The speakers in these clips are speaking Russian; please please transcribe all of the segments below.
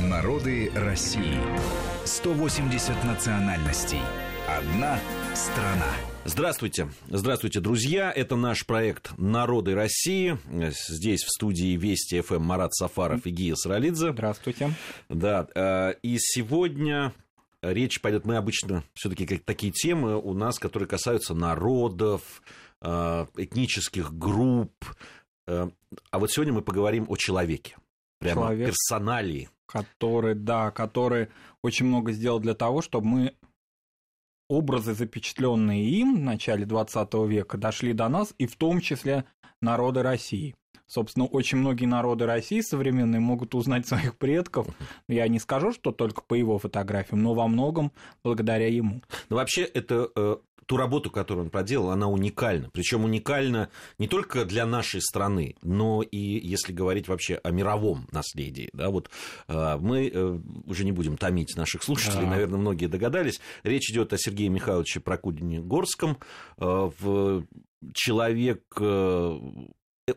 Народы России. 180 национальностей. Одна страна. Здравствуйте. Здравствуйте, друзья. Это наш проект «Народы России». Здесь в студии Вести ФМ Марат Сафаров и Гия Саралидзе. Здравствуйте. Да, э, и сегодня речь пойдет, мы обычно все-таки как такие темы у нас, которые касаются народов, э, этнических групп. Э, а вот сегодня мы поговорим о человеке. Прямо Человек. персоналии. который, да, который очень много сделал для того, чтобы мы образы, запечатленные им в начале 20 века, дошли до нас, и в том числе народы России. Собственно, очень многие народы России современные могут узнать своих предков. Я не скажу, что только по его фотографиям, но во многом благодаря ему. Но вообще это э, ту работу, которую он проделал, она уникальна. Причем уникальна не только для нашей страны, но и если говорить вообще о мировом наследии. Да, вот э, мы э, уже не будем томить наших слушателей, Да. наверное, многие догадались. Речь идет о Сергее Михайловиче Прокудине Горском. Э, в человек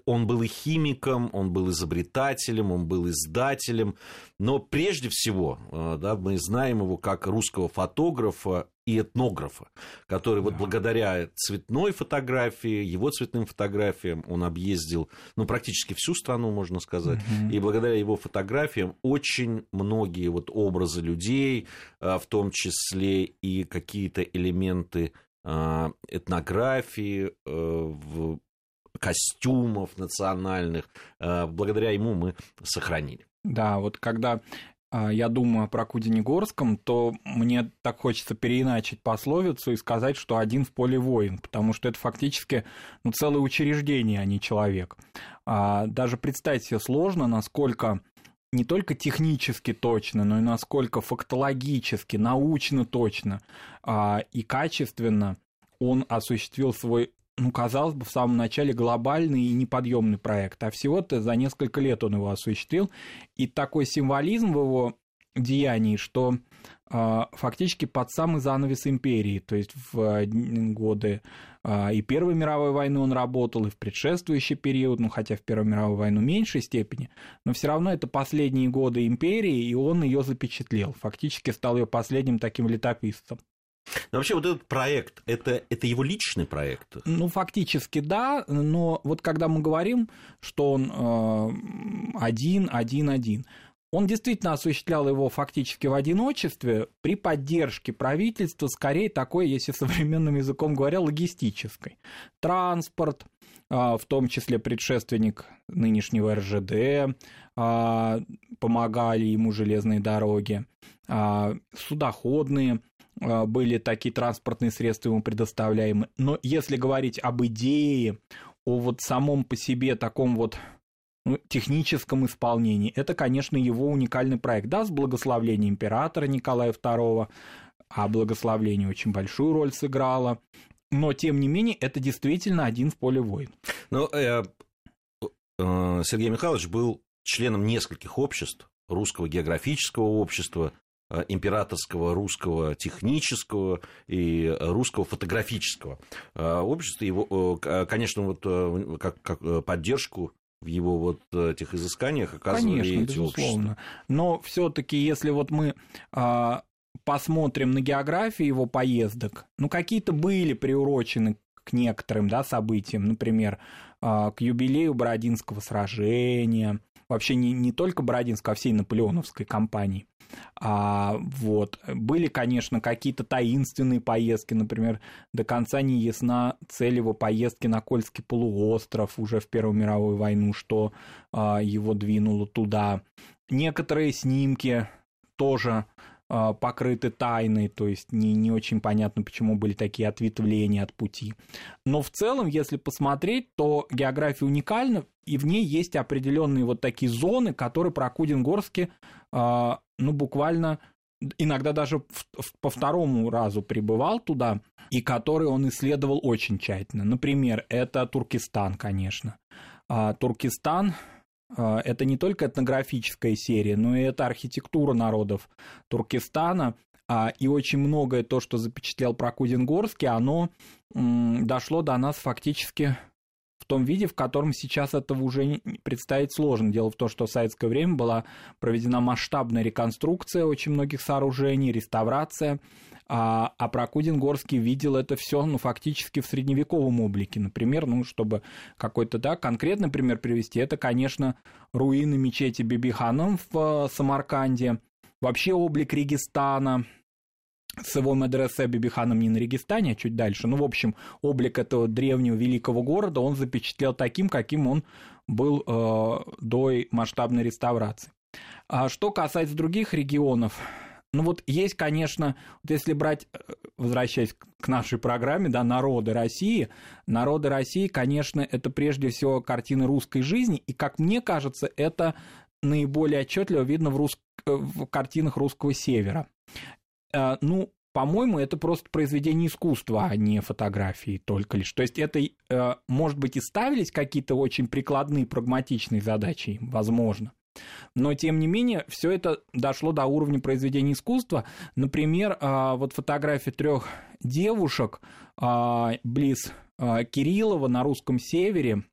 он был и химиком, он был изобретателем, он был издателем, но прежде всего э, да, мы знаем его как русского фотографа и этнографа, который вот Да. благодаря цветной фотографии, его цветным фотографиям он объездил ну, практически всю страну, можно сказать, Мгм. и благодаря его фотографиям очень многие вот образы людей, а, в том числе и какие-то элементы этнографии, э, в костюмов национальных, а, благодаря ему мы сохранили. Да, вот когда а, я думаю о Прокудине Горском, то мне так хочется переиначить пословицу и сказать, что один в поле воин, потому что это фактически ну, целое учреждение, а не человек. А, даже представить себе сложно, насколько не только технически точно, но и насколько фактологически, научно точно а, и качественно он осуществил свой ну, казалось бы, в самом начале глобальный и неподъемный проект, а всего-то за несколько лет он его осуществил, и такой символизм в его деянии, что э, фактически под самый занавес империи, то есть в э, годы э, и Первой мировой войны он работал, и в предшествующий период, ну хотя в Первую мировую войну в меньшей степени, но все равно это последние годы империи, и он ее запечатлел, фактически стал ее последним таким летописцем. Но вообще вот этот проект, это, это его личный проект? Ну, фактически да, но вот когда мы говорим, что он э, один, один, один, он действительно осуществлял его фактически в одиночестве при поддержке правительства, скорее такой, если современным языком говоря, логистической. Транспорт, э, в том числе предшественник нынешнего РЖД, э, помогали ему железные дороги, судоходные были такие транспортные средства ему предоставляемы. Но если говорить об идее, о вот самом по себе таком вот ну, техническом исполнении, это, конечно, его уникальный проект. Да, с благословления императора Николая II, а благословление очень большую роль сыграло. Но, тем не менее, это действительно один в поле воин. Ну, э, э, Сергей Михайлович был членом нескольких обществ, русского географического общества, императорского русского технического и русского фотографического э, общества. Его, э, конечно, вот э, как, как э, поддержку в его вот этих изысканиях оказывали Конечно, эти безусловно. общества. Но все-таки, если вот мы а, посмотрим на географию его поездок, ну какие-то были приурочены к некоторым да, событиям, например, а, к юбилею Бородинского сражения, вообще не, не только Бородинского, а всей наполеоновской кампании. А, вот. Были, конечно, какие-то таинственные поездки, например, до конца не ясна цель его поездки на Кольский полуостров уже в Первую мировую войну, что а, его двинуло туда. Некоторые снимки тоже покрыты тайной, то есть не, не очень понятно, почему были такие ответвления от пути. Но в целом, если посмотреть, то география уникальна, и в ней есть определенные вот такие зоны, которые Прокудин-Горский, а, ну, буквально иногда даже в- в- по второму разу прибывал туда, и которые он исследовал очень тщательно. Например, это Туркестан, конечно. А, Туркестан а, это не только этнографическая серия, но и это архитектура народов Туркестана. А, И очень многое то, что запечатлел Прокудин Горский, оно дошло до нас фактически в том виде, в котором сейчас этого уже представить сложно. Дело в том, что в советское время была проведена масштабная реконструкция очень многих сооружений, реставрация, а, а Прокудин-Горский видел это все, ну, фактически в средневековом облике. Например, ну, чтобы какой-то, да, конкретный пример привести, это, конечно, руины мечети Бибиханом в э, Самарканде, вообще облик Регистана, с его медресе Бибиханом не на Регистане, а чуть дальше. Ну, в общем, облик этого древнего великого города он запечатлел таким, каким он был э, до масштабной реставрации. А что касается других регионов, ну вот есть, конечно, вот если брать, э, возвращаясь к нашей программе, да, народы России, народы России, конечно, это прежде всего картины русской жизни, и, как мне кажется, это наиболее отчетливо видно в, рус... Э, в картинах русского севера. Э, ну, по-моему, это просто произведение искусства, а не фотографии только лишь. То есть это, может быть, и ставились какие-то очень прикладные, прагматичные задачи, возможно. Но, тем не менее, все это дошло до уровня произведения искусства. Например, а, вот фотография трех девушек а, близ а, Кириллова на русском севере,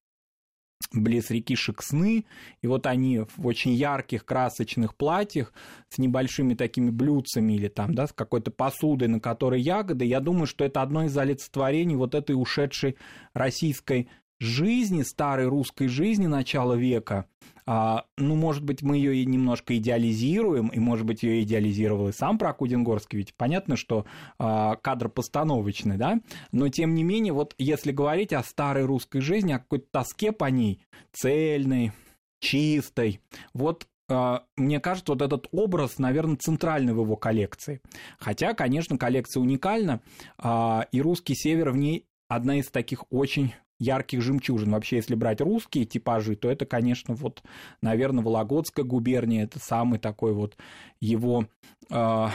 близ реки Шексны, и вот они в очень ярких красочных платьях с небольшими такими блюдцами или там, да, с какой-то посудой, на которой ягоды. Я думаю, что это одно из олицетворений вот этой ушедшей российской жизни, старой русской жизни начала века, ну, может быть, мы ее и немножко идеализируем, и, может быть, ее идеализировал и сам Прокудин-Горский, ведь понятно, что а, кадр постановочный, да, но, тем не менее, вот если говорить о старой русской жизни, о какой-то тоске по ней, цельной, чистой, вот а, мне кажется, вот этот образ, наверное, центральный в его коллекции. Хотя, конечно, коллекция уникальна, а, и русский север в ней одна из таких очень ярких жемчужин. Вообще, если брать русские типажи, то это, конечно, вот, наверное, Вологодская губерния, это самый такой вот его э,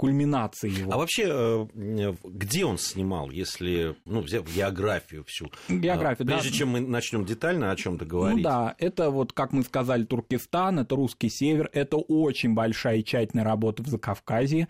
кульминации его. А вообще, э, где он снимал, если, ну, взяв географию всю? Географию, Прежде да. чем мы начнем детально о чем-то говорить. Ну да, это вот, как мы сказали, Туркестан, это русский север, это очень большая и тщательная работа в Закавказье.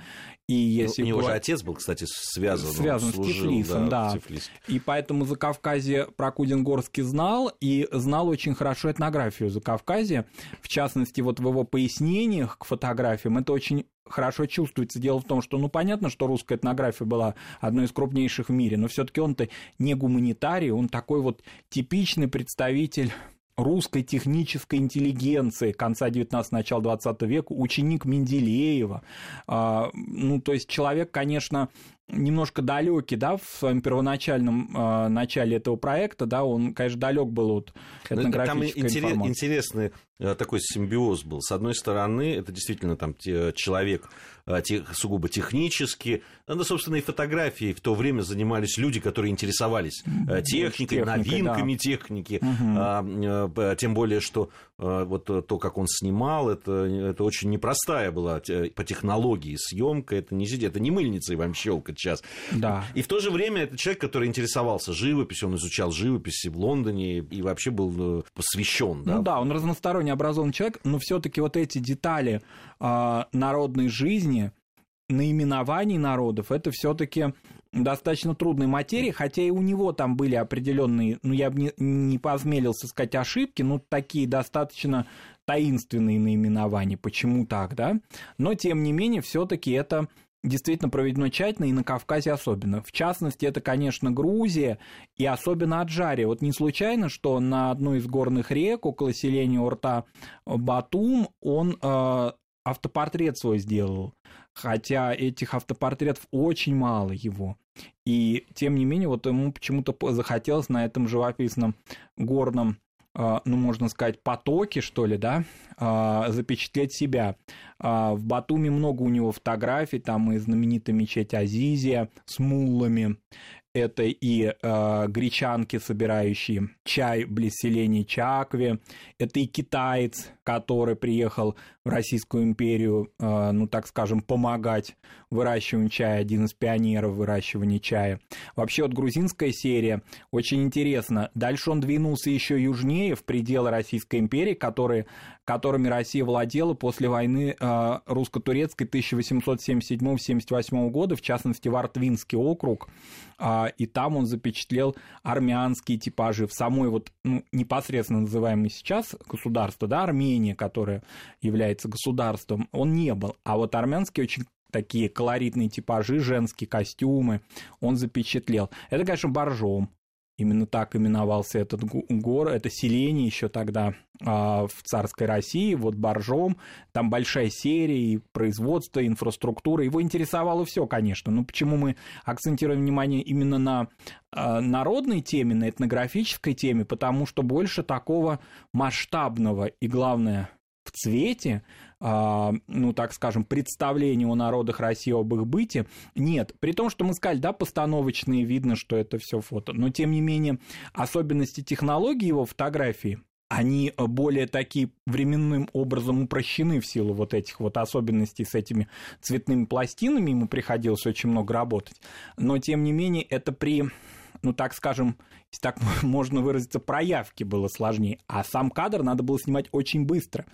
И если У него же отец был, кстати, связан. Связан служил, с Тифлисом, да. да. И поэтому Закавказье Прокудин-Горский знал, и знал очень хорошо этнографию Закавказья. В частности, вот в его пояснениях к фотографиям это очень хорошо чувствуется. Дело в том, что, ну, понятно, что русская этнография была одной из крупнейших в мире, но все таки он-то не гуманитарий, он такой вот типичный представитель русской технической интеллигенции конца 19 начала 20 века, ученик Менделеева. А, ну, то есть человек, конечно, немножко далекий, да, в своем первоначальном э, начале этого проекта, да, он, конечно, далек был от ну, этнографической Там интерес, интересный э, такой симбиоз был. С одной стороны, это действительно там человек э, тех, сугубо технически, ну, собственно, и фотографии в то время занимались люди, которые интересовались э, техникой, техникой новинками да. техники, угу. тем более, что вот то, как он снимал, это, это очень непростая была по технологии съемка, это не, это не мыльницей вам щелкать сейчас. Да. И в то же время это человек, который интересовался живописью, он изучал живопись в Лондоне и вообще был посвящен. Да? Ну да, он разносторонне образованный человек, но все-таки вот эти детали э, народной жизни, наименований народов, это все-таки достаточно трудной материи, хотя и у него там были определенные, ну я бы не, не позмелился сказать ошибки, но такие достаточно таинственные наименования, почему так, да? Но тем не менее, все-таки это действительно проведено тщательно, и на Кавказе особенно. В частности, это, конечно, Грузия, и особенно Аджария. Вот не случайно, что на одной из горных рек, около селения Орта Батум, он э, автопортрет свой сделал. Хотя этих автопортретов очень мало его. И тем не менее, вот ему почему-то захотелось на этом живописном горном ну, можно сказать, потоке, что ли, да, а, запечатлеть себя. А, в Батуми много у него фотографий, там и знаменитая мечеть Азизия с муллами, это и э, гречанки, собирающие чай близ селения Чакве, это и китаец, который приехал в Российскую империю, э, ну, так скажем, помогать выращиванию чая, один из пионеров выращивания чая. Вообще, вот грузинская серия очень интересна. Дальше он двинулся еще южнее, в пределы Российской империи, которые которыми Россия владела после войны э, русско-турецкой 1877-78 года, в частности, Вартвинский округ, э, и там он запечатлел армянские типажи в самой вот ну, непосредственно называемой сейчас государство, да, Армения, которая является государством, он не был, а вот армянский очень такие колоритные типажи, женские костюмы он запечатлел. Это, конечно, боржом, Именно так именовался этот город, это селение еще тогда а, в царской России, вот Боржом, там большая серия и производство, инфраструктура. Его интересовало все, конечно. Но почему мы акцентируем внимание именно на а, народной теме, на этнографической теме? Потому что больше такого масштабного и, главное, в цвете а, ну, так скажем, представления у народах России об их быте нет. При том, что мы сказали, да, постановочные, видно, что это все фото. Но, тем не менее, особенности технологии его фотографии, они более такие временным образом упрощены в силу вот этих вот особенностей с этими цветными пластинами, ему приходилось очень много работать. Но, тем не менее, это при ну, так скажем, если так можно выразиться, проявки было сложнее, а сам кадр надо было снимать очень быстро.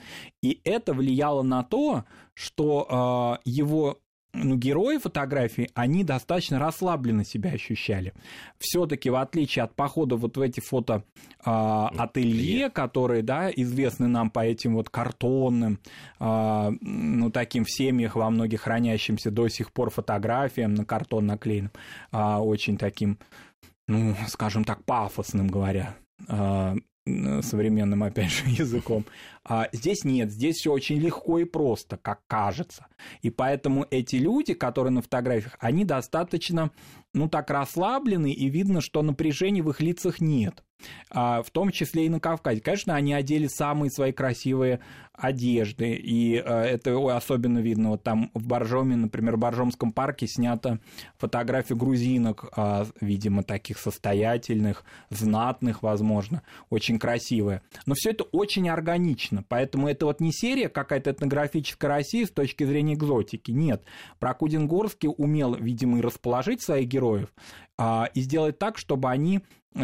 И это влияло на то, что э, его ну, герои фотографии, они достаточно расслабленно себя ощущали. Все-таки, в отличие от похода вот в эти фото э, ателье, которые, да, известны нам по этим вот картонным, э, ну, таким в семьях во многих хранящимся до сих пор фотографиям на картон наклеенным, э, очень таким ну, скажем так, пафосным говоря, а, современным, опять же, языком. А здесь нет, здесь все очень легко и просто, как кажется. И поэтому эти люди, которые на фотографиях, они достаточно, ну, так расслаблены, и видно, что напряжения в их лицах нет. А, в том числе и на Кавказе. Конечно, они одели самые свои красивые одежды, и а, это особенно видно. Вот там в Боржоме, например, в Боржомском парке снята фотография грузинок, а, видимо, таких состоятельных, знатных, возможно, очень красивая. Но все это очень органично, поэтому это вот не серия какая-то этнографическая России с точки зрения экзотики, нет. Прокудин-Горский умел, видимо, и расположить своих героев, и сделать так, чтобы они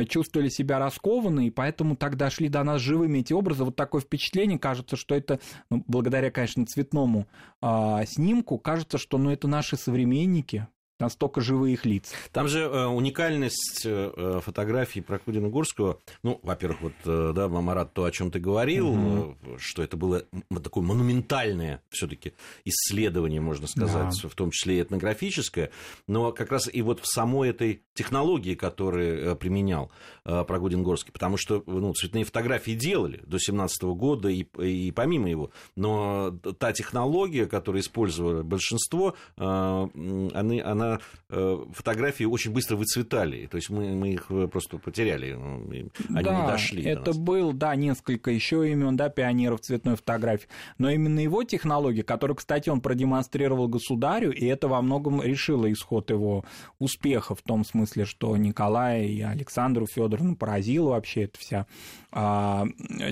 чувствовали себя раскованно, и поэтому тогда шли до нас живыми эти образы. Вот такое впечатление, кажется, что это, ну, благодаря, конечно, цветному а, снимку, кажется, что ну, это наши современники, настолько живые их лица. Там же э, уникальность э, э фотографии Прокудина-Гурского, ну, во-первых, вот, э, да, Марат, то, о чем ты говорил, угу. что это было такое монументальное все-таки исследование, можно сказать, да. в том числе и этнографическое, но как раз и вот в самой этой технологии, которую применял Прокудин-Горский, потому что, ну, цветные фотографии делали до 17 года и, и помимо его, но та технология, которую использовало большинство, она, она Э, фотографии очень быстро выцветали. То есть мы, мы их э, просто потеряли, они да, не дошли. Это был, да, несколько еще имен, да, пионеров цветной фотографии. Но именно его технология, которую, кстати, он продемонстрировал государю, и это во многом решило исход его успеха в том смысле, что Николая и Александру Федоровну поразила вообще эта вся, а,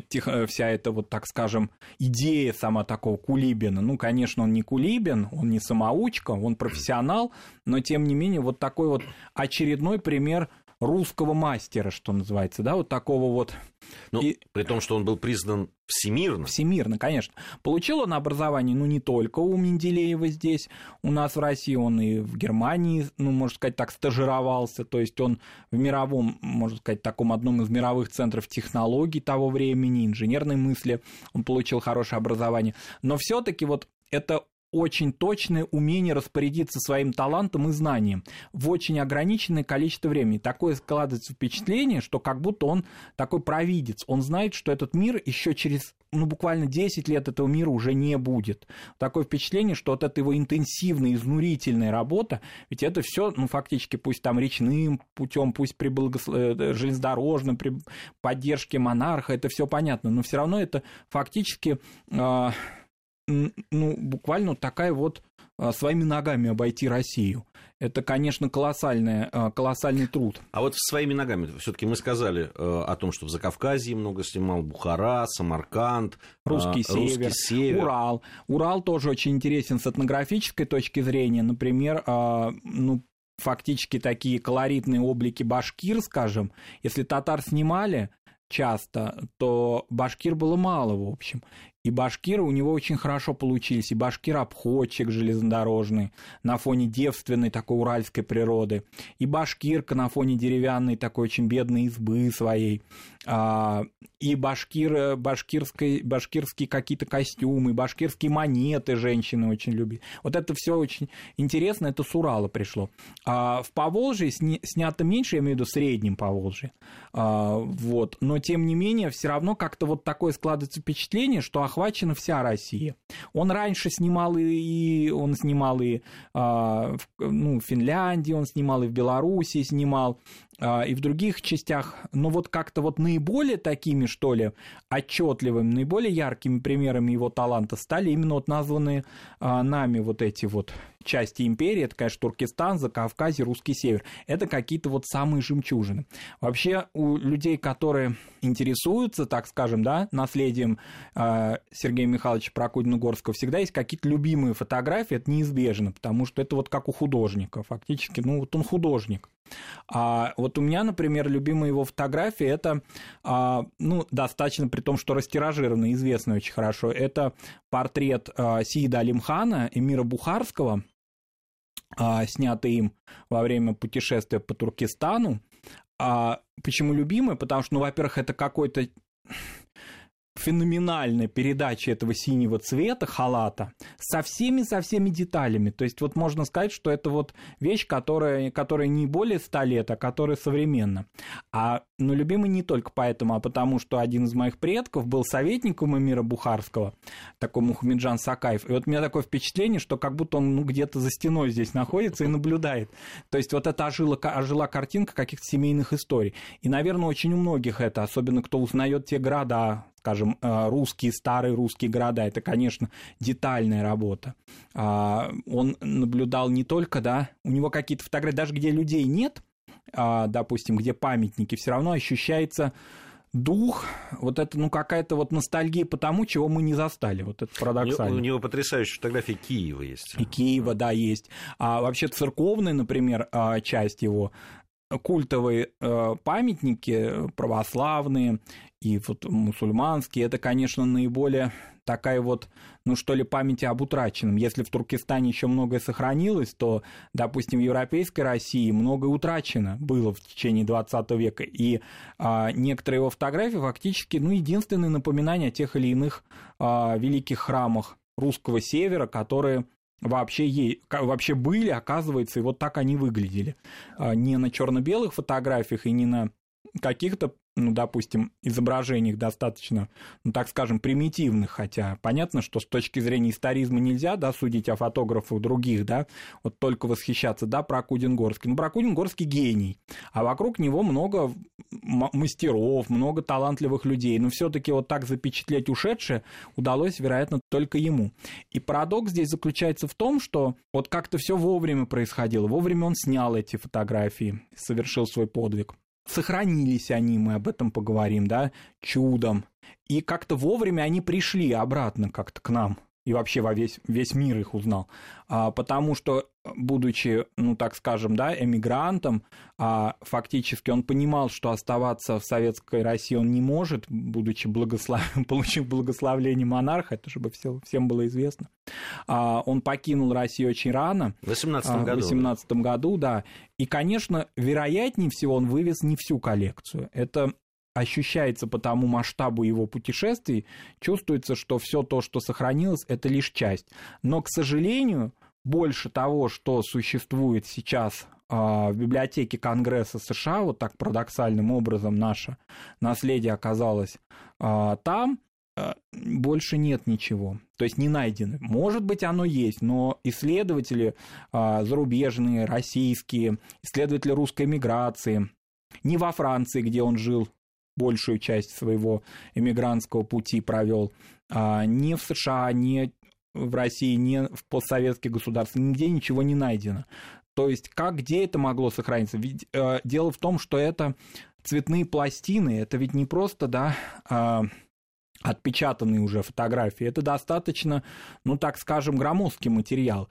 тех, вся эта вот, так скажем, идея сама такого Кулибина. Ну, конечно, он не Кулибин, он не самоучка, он профессионал, но тем не менее вот такой вот очередной пример русского мастера, что называется, да, вот такого вот. Ну, и... при том, что он был признан всемирно. Всемирно, конечно. Получил он образование, ну, не только у Менделеева здесь, у нас в России, он и в Германии, ну, можно сказать так, стажировался, то есть он в мировом, можно сказать, таком одном из мировых центров технологий того времени, инженерной мысли, он получил хорошее образование. Но все таки вот это очень точное умение распорядиться своим талантом и знанием в очень ограниченное количество времени. Такое складывается впечатление, что как будто он такой провидец. Он знает, что этот мир еще через ну, буквально 10 лет этого мира уже не будет. Такое впечатление, что вот эта его интенсивная, изнурительная работа, ведь это все, ну, фактически, пусть там речным путем, пусть при благослов... Э, железнодорожном, при поддержке монарха, это все понятно, но все равно это фактически э, ну, буквально такая вот а, своими ногами обойти Россию. Это, конечно, колоссальный, а, колоссальный труд. А вот своими ногами, все-таки мы сказали э, о том, что в Закавказье много снимал, Бухара, Самарканд, русский, а, север, русский север, Урал. Урал тоже очень интересен с этнографической точки зрения. Например, ну, фактически такие колоритные облики башкир, скажем, если татар снимали, часто, то башкир было мало, в общем. И башкиры у него очень хорошо получились. И башкир-обходчик железнодорожный на фоне девственной такой уральской природы. И башкирка на фоне деревянной такой очень бедной избы своей. А, и башкир, башкирской, башкирские какие-то костюмы, башкирские монеты женщины очень любят. Вот это все очень интересно, это с Урала пришло. А в Поволжье сня, снято меньше, я имею в виду среднем Поволжье. А, вот. Но тем не менее, все равно как-то вот такое складывается впечатление, что охвачена вся Россия. Он раньше снимал и, он снимал и а, ну, в Финляндии, он снимал и в Белоруссии снимал, и в других частях, но вот как-то вот наиболее такими, что ли, отчетливыми, наиболее яркими примерами его таланта стали именно вот названные а, нами вот эти вот части империи, это, конечно, Туркестан, Закавказье, Русский Север. Это какие-то вот самые жемчужины. Вообще у людей, которые интересуются, так скажем, да, наследием э, Сергея Михайловича Прокудина-Горского, всегда есть какие-то любимые фотографии, это неизбежно, потому что это вот как у художника, фактически, ну вот он художник. А вот у меня, например, любимая его фотография это, а, ну, достаточно при том, что растиражированная, известная очень хорошо, это портрет а, Сиида Алимхана, эмира Бухарского, а, снятый им во время путешествия по Туркестану. А почему любимый? Потому что, ну, во-первых, это какой-то феноменальная передача этого синего цвета халата со всеми со всеми деталями. То есть вот можно сказать, что это вот вещь, которая, которая не более ста лет, а которая современна. А, ну, любимый не только поэтому, а потому, что один из моих предков был советником Эмира Бухарского, такой Мухаммеджан Сакаев. И вот у меня такое впечатление, что как будто он ну, где-то за стеной здесь находится и наблюдает. То есть вот это ожила, ожила картинка каких-то семейных историй. И, наверное, очень у многих это, особенно кто узнает те города, скажем, э, русские, старые русские города, это, конечно, детальная работа. А, он наблюдал не только, да, у него какие-то фотографии, даже где людей нет, а, допустим, где памятники, все равно ощущается дух, вот это, ну, какая-то вот ностальгия по тому, чего мы не застали. Вот это парадоксально. У него потрясающая фотография Киева есть. И Киева, да, есть. А вообще церковная, например, а, часть его, культовые э, памятники православные и вот мусульманские, это, конечно, наиболее такая вот, ну что ли, память об утраченном. Если в Туркестане еще многое сохранилось, то, допустим, в Европейской России многое утрачено было в течение 20 века. И а, некоторые его фотографии фактически, ну, единственные напоминания о тех или иных а, великих храмах русского севера, которые вообще, ей, вообще были, оказывается, и вот так они выглядели. А, не на черно-белых фотографиях и не на каких-то ну, допустим, изображениях достаточно, ну, так скажем, примитивных, хотя понятно, что с точки зрения историзма нельзя, да, судить о фотографах других, да, вот только восхищаться, да, про Кудингорский. Ну, про Кудингорский гений, а вокруг него много мастеров, много талантливых людей, но все таки вот так запечатлеть ушедшее удалось, вероятно, только ему. И парадокс здесь заключается в том, что вот как-то все вовремя происходило, вовремя он снял эти фотографии, совершил свой подвиг сохранились они, мы об этом поговорим, да, чудом. И как-то вовремя они пришли обратно как-то к нам и вообще во весь, весь мир их узнал. А, потому что, будучи, ну так скажем, да, эмигрантом, а, фактически он понимал, что оставаться в советской России он не может, будучи благослов... получив благословление монарха, это чтобы все, всем было известно. А, он покинул Россию очень рано. В 18 а, году. В 18 году, да. И, конечно, вероятнее всего он вывез не всю коллекцию. Это ощущается по тому масштабу его путешествий, чувствуется, что все то, что сохранилось, это лишь часть. Но, к сожалению, больше того, что существует сейчас а, в библиотеке Конгресса США, вот так парадоксальным образом наше наследие оказалось а, там, а, больше нет ничего. То есть не найдено. Может быть, оно есть, но исследователи зарубежные, российские, исследователи русской миграции, не во Франции, где он жил большую часть своего эмигрантского пути провел, а, ни в США, ни в России, ни в постсоветских государствах, нигде ничего не найдено. То есть, как, где это могло сохраниться? Ведь э, дело в том, что это цветные пластины, это ведь не просто, да, э, отпечатанные уже фотографии, это достаточно, ну, так скажем, громоздкий материал.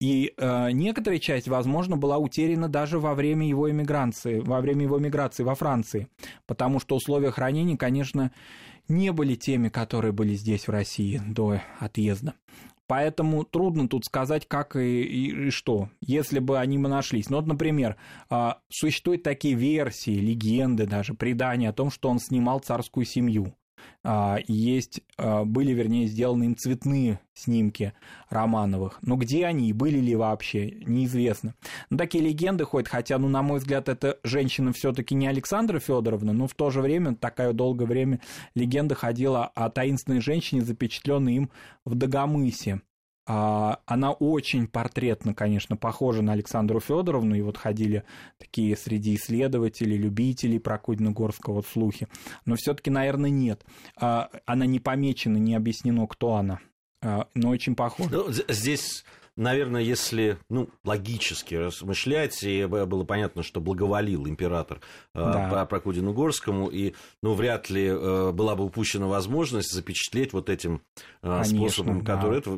И э, некоторая часть, возможно, была утеряна даже во время его эмиграции, во время его миграции во Франции, потому что условия хранения, конечно, не были теми, которые были здесь, в России, до отъезда. Поэтому трудно тут сказать, как и, и, и что, если бы они бы нашлись. Ну, вот, например, а, существуют такие версии, легенды даже, предания о том, что он снимал царскую семью. А, есть, а, были, вернее, сделаны им цветные снимки Романовых. Но где они, были ли вообще, неизвестно. Ну, такие легенды ходят, хотя, ну, на мой взгляд, эта женщина все таки не Александра Федоровна, но в то же время, такое долгое время, легенда ходила о таинственной женщине, запечатленной им в Дагомысе. А, она очень портретно, конечно, похожа на Александру Федоровну, и вот ходили такие среди исследователей, любителей Прокудина-Горского вот слухи. Но все-таки, наверное, нет. А, она не помечена, не объяснено, кто она. А, но очень похожа. Ну, здесь наверное, если ну, логически размышлять, и было понятно, что благоволил император э, да. Прокудину Горскому, и ну, вряд ли э, была бы упущена возможность запечатлеть вот этим э, Конечно, способом, да. который это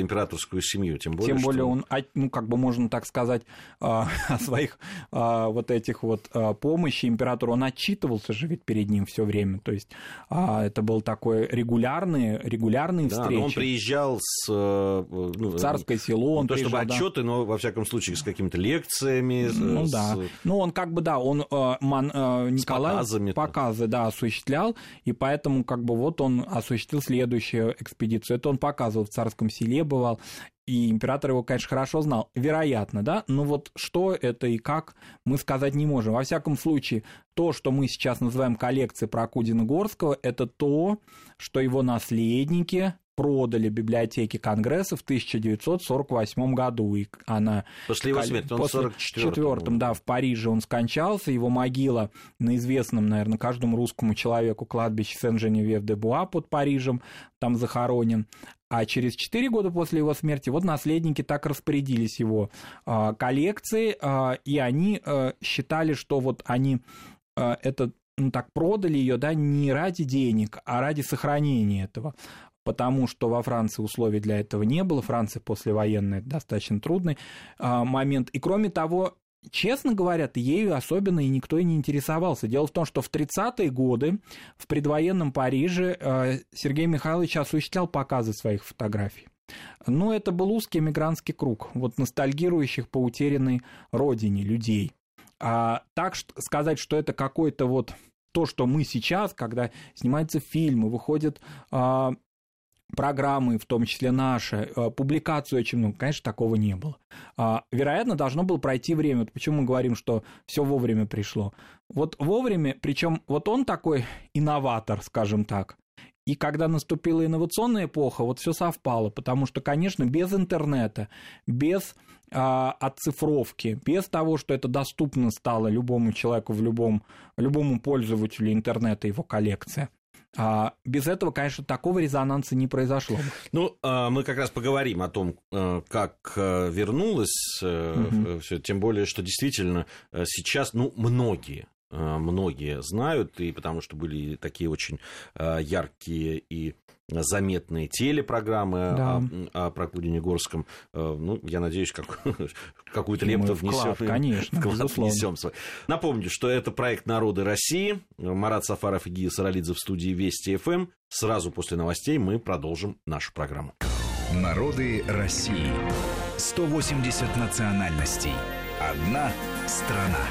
императорскую семью. Тем более, Тем более что... он, ну, как бы можно так сказать, о своих вот этих вот помощи императору, он отчитывался же ведь перед ним все время, то есть это был такой регулярный, регулярные да, встречи. он приезжал с ну, царской село. Он ну, то, чтобы отчеты, но, во всяком случае, с какими-то лекциями. Ну, с... да. Ну, он как бы, да, он э, ман, э, Николай показами, показы, да, осуществлял, и поэтому, как бы, вот он осуществил следующую экспедицию. Это он показывал в царском селе, бывал, и император его, конечно, хорошо знал. Вероятно, да? Но вот что это и как, мы сказать не можем. Во всяком случае, то, что мы сейчас называем коллекцией Прокудина-Горского, это то, что его наследники продали библиотеки Конгресса в 1948 году. И она... После его смерти, он после в 44-м. да, в Париже он скончался, его могила на известном, наверное, каждому русскому человеку кладбище Сен-Женевьев-де-Буа под Парижем, там захоронен. А через 4 года после его смерти вот наследники так распорядились его э, коллекцией, э, и они э, считали, что вот они э, это ну, так продали ее, да, не ради денег, а ради сохранения этого потому что во Франции условий для этого не было. Франция послевоенная достаточно трудный а, момент. И кроме того, честно говоря, ею особенно и никто и не интересовался. Дело в том, что в 30-е годы в предвоенном Париже а, Сергей Михайлович осуществлял показы своих фотографий. Но это был узкий мигрантский круг, вот ностальгирующих по утерянной родине людей. А так сказать, что это какой-то вот то, что мы сейчас, когда снимаются фильмы, выходят а, программы, в том числе наши, э, публикацию очень много, конечно, такого не было. А, вероятно, должно было пройти время. почему мы говорим, что все вовремя пришло? Вот вовремя, причем вот он такой инноватор, скажем так. И когда наступила инновационная эпоха, вот все совпало, потому что, конечно, без интернета, без а, оцифровки, без того, что это доступно стало любому человеку в любом, любому пользователю интернета, его коллекция, а без этого, конечно, такого резонанса не произошло. Ну, а, мы как раз поговорим о том, э, как э, вернулось угу. все, тем более, что действительно сейчас, ну, многие многие знают, и потому что были такие очень яркие и заметные телепрограммы да. о, о Прокудине Горском. Э, ну, я надеюсь, как, какую-то лепту внесем. Конечно, внесем свой. Напомню, что это проект «Народы России». Марат Сафаров и Гия Саралидзе в студии Вести ФМ. Сразу после новостей мы продолжим нашу программу. Народы России. 180 национальностей. Одна страна.